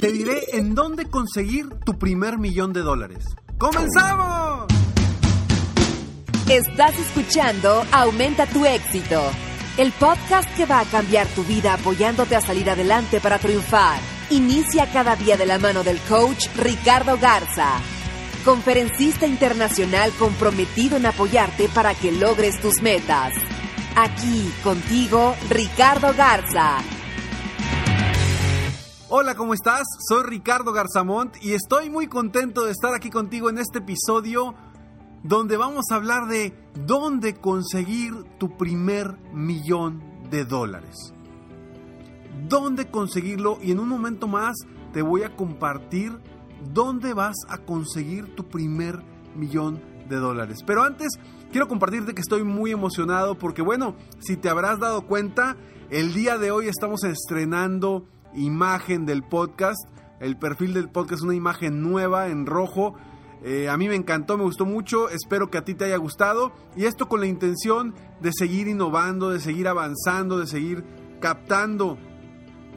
Te diré en dónde conseguir tu primer millón de dólares. ¡Comenzamos! Estás escuchando Aumenta tu éxito, el podcast que va a cambiar tu vida apoyándote a salir adelante para triunfar. Inicia cada día de la mano del coach Ricardo Garza, conferencista internacional comprometido en apoyarte para que logres tus metas. Aquí contigo, Ricardo Garza Hola, ¿cómo estás? Soy Ricardo Garzamont y estoy muy contento de estar aquí contigo en este episodio donde vamos a hablar de dónde conseguir tu primer millón de dólares. Dónde conseguirlo y en un momento más te voy a compartir dónde vas a conseguir tu primer millón de dólares. Pero antes quiero compartirte que estoy muy emocionado porque bueno, si te habrás dado cuenta, el día de hoy estamos estrenando imagen del podcast. El perfil del podcast es una imagen nueva en rojo. Eh, a mí me encantó, me gustó mucho. Espero que a ti te haya gustado. Y esto con la intención de seguir innovando, de seguir avanzando, de seguir captando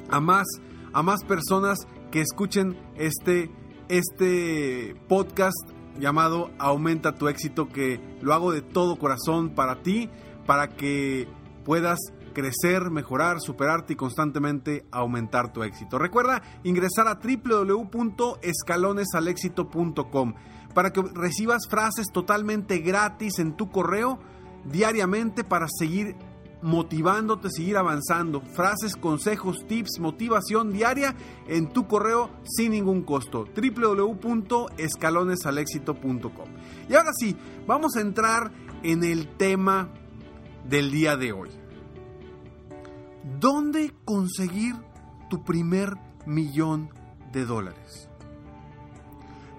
a más, a más personas que escuchen este, este podcast llamado Aumenta tu éxito, que lo hago de todo corazón para ti, para que puedas crecer, mejorar, superarte y constantemente aumentar tu éxito. Recuerda ingresar a www.escalonesalexito.com para que recibas frases totalmente gratis en tu correo diariamente para seguir motivándote, seguir avanzando. Frases, consejos, tips, motivación diaria en tu correo sin ningún costo. www.escalonesalexito.com. Y ahora sí, vamos a entrar en el tema del día de hoy. ¿Dónde conseguir tu primer millón de dólares?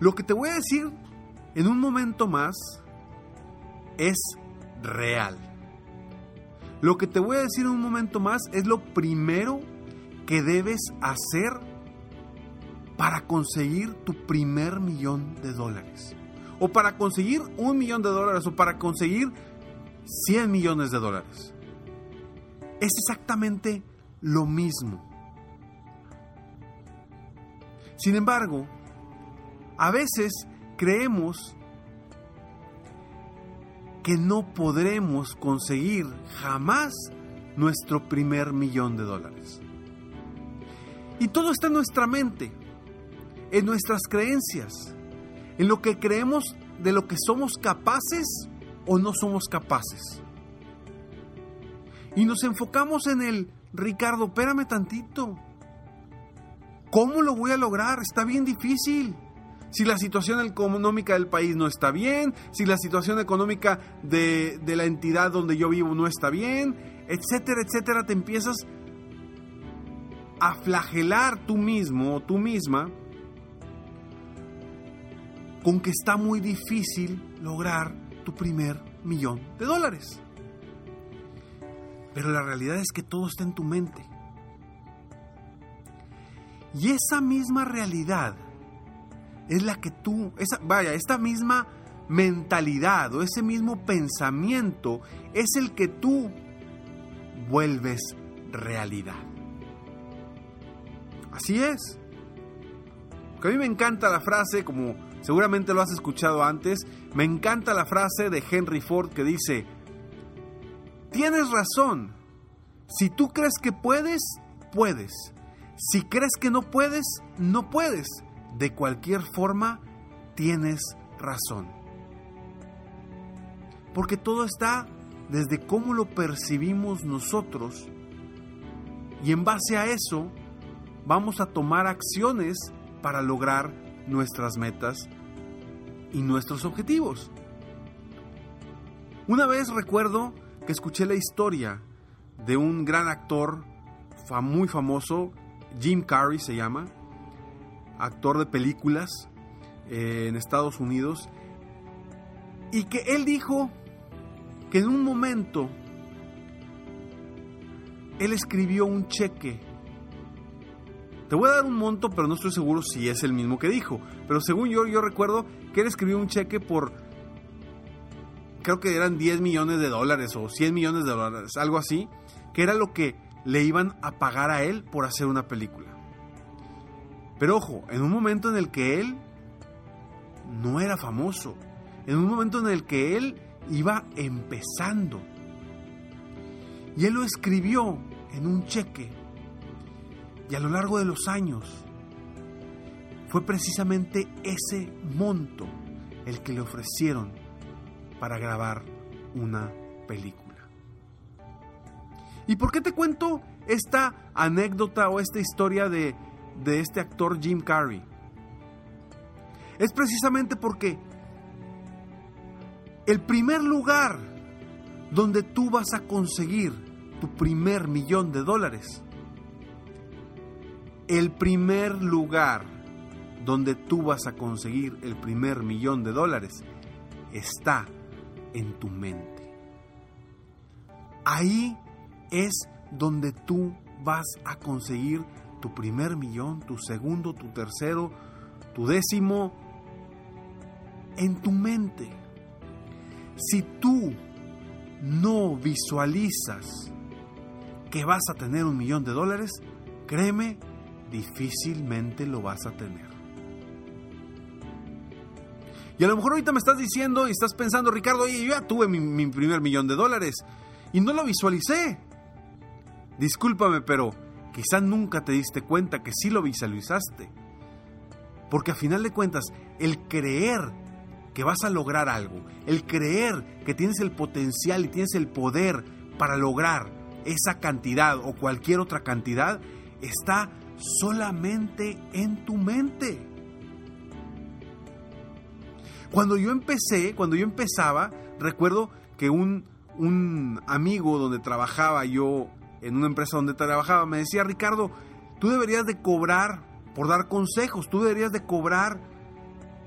Lo que te voy a decir en un momento más es real. Lo que te voy a decir en un momento más es lo primero que debes hacer para conseguir tu primer millón de dólares. O para conseguir un millón de dólares o para conseguir 100 millones de dólares es exactamente lo mismo. Sin embargo, a veces creemos que no podremos conseguir jamás nuestro primer millón de dólares. Y todo está en nuestra mente, en nuestras creencias, en lo que creemos de lo que somos capaces o no somos capaces. Y nos enfocamos en el, Ricardo, espérame tantito. ¿Cómo lo voy a lograr? Está bien difícil. Si la situación económica del país no está bien, si la situación económica de, de la entidad donde yo vivo no está bien, etcétera, etcétera, te empiezas a flagelar tú mismo o tú misma con que está muy difícil lograr tu primer millón de dólares. Pero la realidad es que todo está en tu mente. Y esa misma realidad es la que tú, esa, vaya, esta misma mentalidad o ese mismo pensamiento es el que tú vuelves realidad. Así es. Que a mí me encanta la frase, como seguramente lo has escuchado antes, me encanta la frase de Henry Ford que dice, Tienes razón. Si tú crees que puedes, puedes. Si crees que no puedes, no puedes. De cualquier forma, tienes razón. Porque todo está desde cómo lo percibimos nosotros y en base a eso vamos a tomar acciones para lograr nuestras metas y nuestros objetivos. Una vez recuerdo que escuché la historia de un gran actor muy famoso, Jim Carrey se llama, actor de películas eh, en Estados Unidos, y que él dijo que en un momento él escribió un cheque. Te voy a dar un monto, pero no estoy seguro si es el mismo que dijo. Pero según yo, yo recuerdo que él escribió un cheque por, creo que eran 10 millones de dólares o 100 millones de dólares, algo así, que era lo que le iban a pagar a él por hacer una película. Pero ojo, en un momento en el que él no era famoso, en un momento en el que él iba empezando. Y él lo escribió en un cheque. Y a lo largo de los años fue precisamente ese monto el que le ofrecieron para grabar una película. ¿Y por qué te cuento esta anécdota o esta historia de, de este actor Jim Carrey? Es precisamente porque el primer lugar donde tú vas a conseguir tu primer millón de dólares. El primer lugar donde tú vas a conseguir el primer millón de dólares está en tu mente. Ahí es donde tú vas a conseguir tu primer millón, tu segundo, tu tercero, tu décimo, en tu mente si tú no visualizas que vas a tener un millón de dólares, créeme, difícilmente lo vas a tener. Y a lo mejor ahorita me estás diciendo y estás pensando, Ricardo, oye, yo ya tuve mi, mi primer millón de dólares y no lo visualicé. Discúlpame, pero quizá nunca te diste cuenta que sí lo visualizaste. Porque a final de cuentas, el creer que vas a lograr algo, el creer que tienes el potencial y tienes el poder para lograr esa cantidad o cualquier otra cantidad, está solamente en tu mente. Cuando yo empecé, cuando yo empezaba, recuerdo que un, un amigo donde trabajaba yo, en una empresa donde trabajaba, me decía, Ricardo, tú deberías de cobrar por dar consejos, tú deberías de cobrar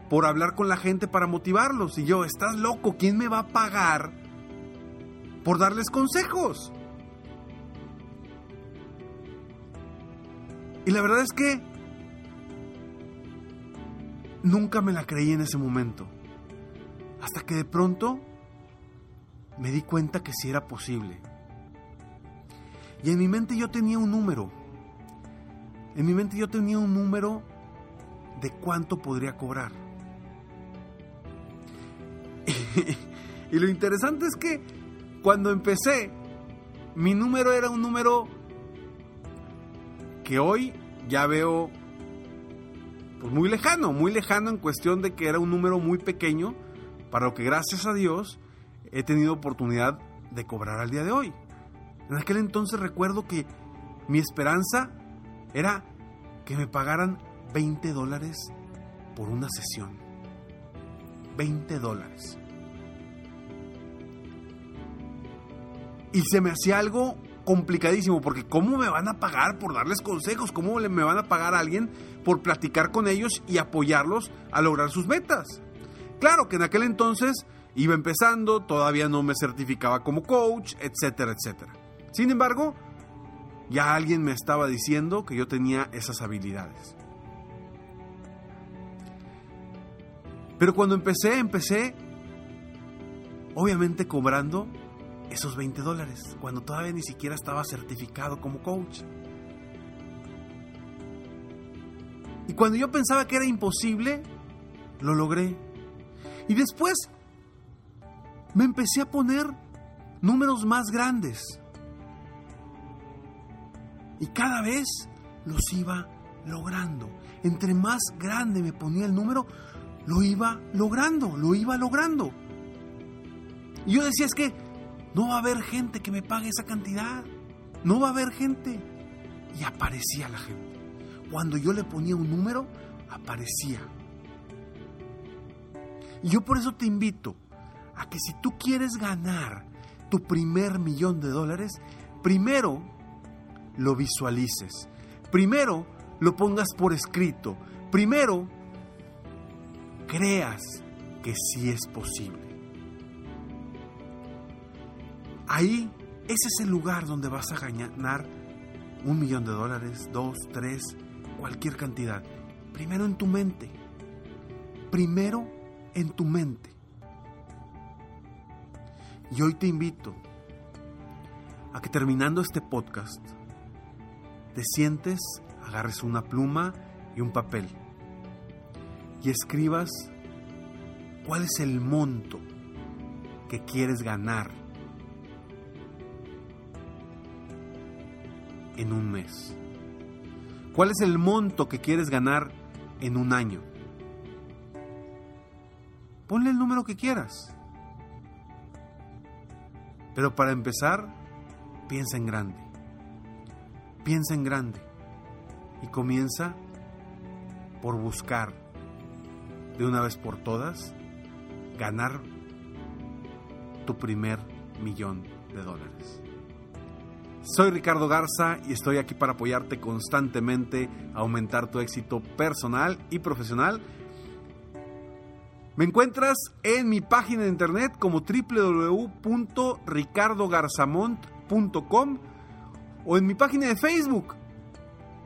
por hablar con la gente para motivarlos. Y yo, estás loco, ¿quién me va a pagar por darles consejos? Y la verdad es que nunca me la creí en ese momento. Hasta que de pronto me di cuenta que sí era posible. Y en mi mente yo tenía un número. En mi mente yo tenía un número de cuánto podría cobrar. y lo interesante es que cuando empecé, mi número era un número que hoy ya veo pues muy lejano, muy lejano en cuestión de que era un número muy pequeño para lo que gracias a Dios he tenido oportunidad de cobrar al día de hoy. En aquel entonces recuerdo que mi esperanza era que me pagaran 20 dólares por una sesión. 20 dólares. Y se me hacía algo complicadísimo, porque ¿cómo me van a pagar por darles consejos? ¿Cómo me van a pagar a alguien por platicar con ellos y apoyarlos a lograr sus metas? Claro que en aquel entonces iba empezando, todavía no me certificaba como coach, etcétera, etcétera. Sin embargo, ya alguien me estaba diciendo que yo tenía esas habilidades. Pero cuando empecé, empecé obviamente cobrando esos 20 dólares, cuando todavía ni siquiera estaba certificado como coach. Y cuando yo pensaba que era imposible, lo logré. Y después me empecé a poner números más grandes. Y cada vez los iba logrando. Entre más grande me ponía el número, lo iba logrando, lo iba logrando. Y yo decía, es que no va a haber gente que me pague esa cantidad. No va a haber gente. Y aparecía la gente. Cuando yo le ponía un número, aparecía. Y yo por eso te invito a que si tú quieres ganar tu primer millón de dólares, primero lo visualices. Primero lo pongas por escrito. Primero creas que sí es posible. Ahí, ese es el lugar donde vas a ganar un millón de dólares, dos, tres, cualquier cantidad. Primero en tu mente. Primero en tu mente. Y hoy te invito a que terminando este podcast, te sientes, agarres una pluma y un papel y escribas cuál es el monto que quieres ganar en un mes. ¿Cuál es el monto que quieres ganar en un año? Ponle el número que quieras. Pero para empezar, piensa en grande. Piensa en grande. Y comienza por buscar de una vez por todas ganar tu primer millón de dólares. Soy Ricardo Garza y estoy aquí para apoyarte constantemente a aumentar tu éxito personal y profesional. Me encuentras en mi página de internet como www.ricardogarzamont.com o en mi página de Facebook,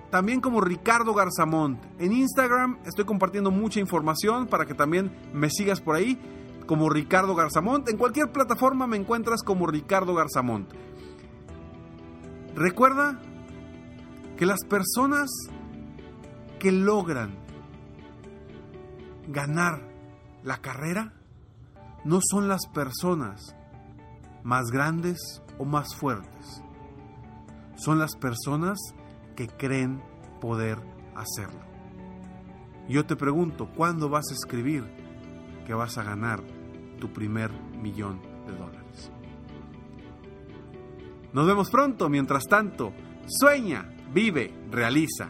también como Ricardo Garzamont. En Instagram estoy compartiendo mucha información para que también me sigas por ahí como Ricardo Garzamont. En cualquier plataforma me encuentras como Ricardo Garzamont. Recuerda que las personas que logran ganar la carrera no son las personas más grandes o más fuertes. Son las personas que creen poder hacerlo. Yo te pregunto, ¿cuándo vas a escribir que vas a ganar tu primer millón de dólares? Nos vemos pronto. Mientras tanto, sueña, vive, realiza.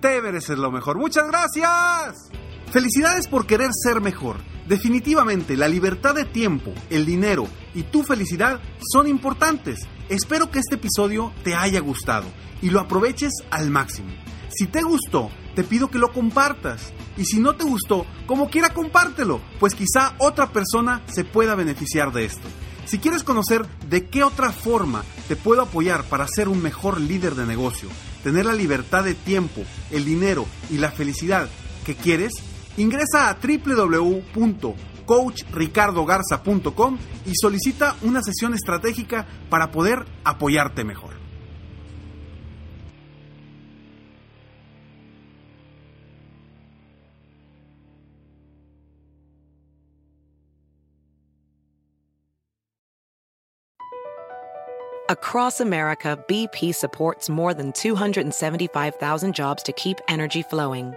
Te mereces lo mejor. Muchas gracias. Felicidades por querer ser mejor. Definitivamente, la libertad de tiempo, el dinero y tu felicidad son importantes. Espero que este episodio te haya gustado y lo aproveches al máximo. Si te gustó, te pido que lo compartas. Y si no te gustó, como quiera compártelo, pues quizá otra persona se pueda beneficiar de esto. Si quieres conocer de qué otra forma te puedo apoyar para ser un mejor líder de negocio, tener la libertad de tiempo, el dinero y la felicidad que quieres, ingresa a www.coachricardogarza.com y solicita una sesión estratégica para poder apoyarte mejor. Across America, BP supports more than 275,000 jobs to keep energy flowing.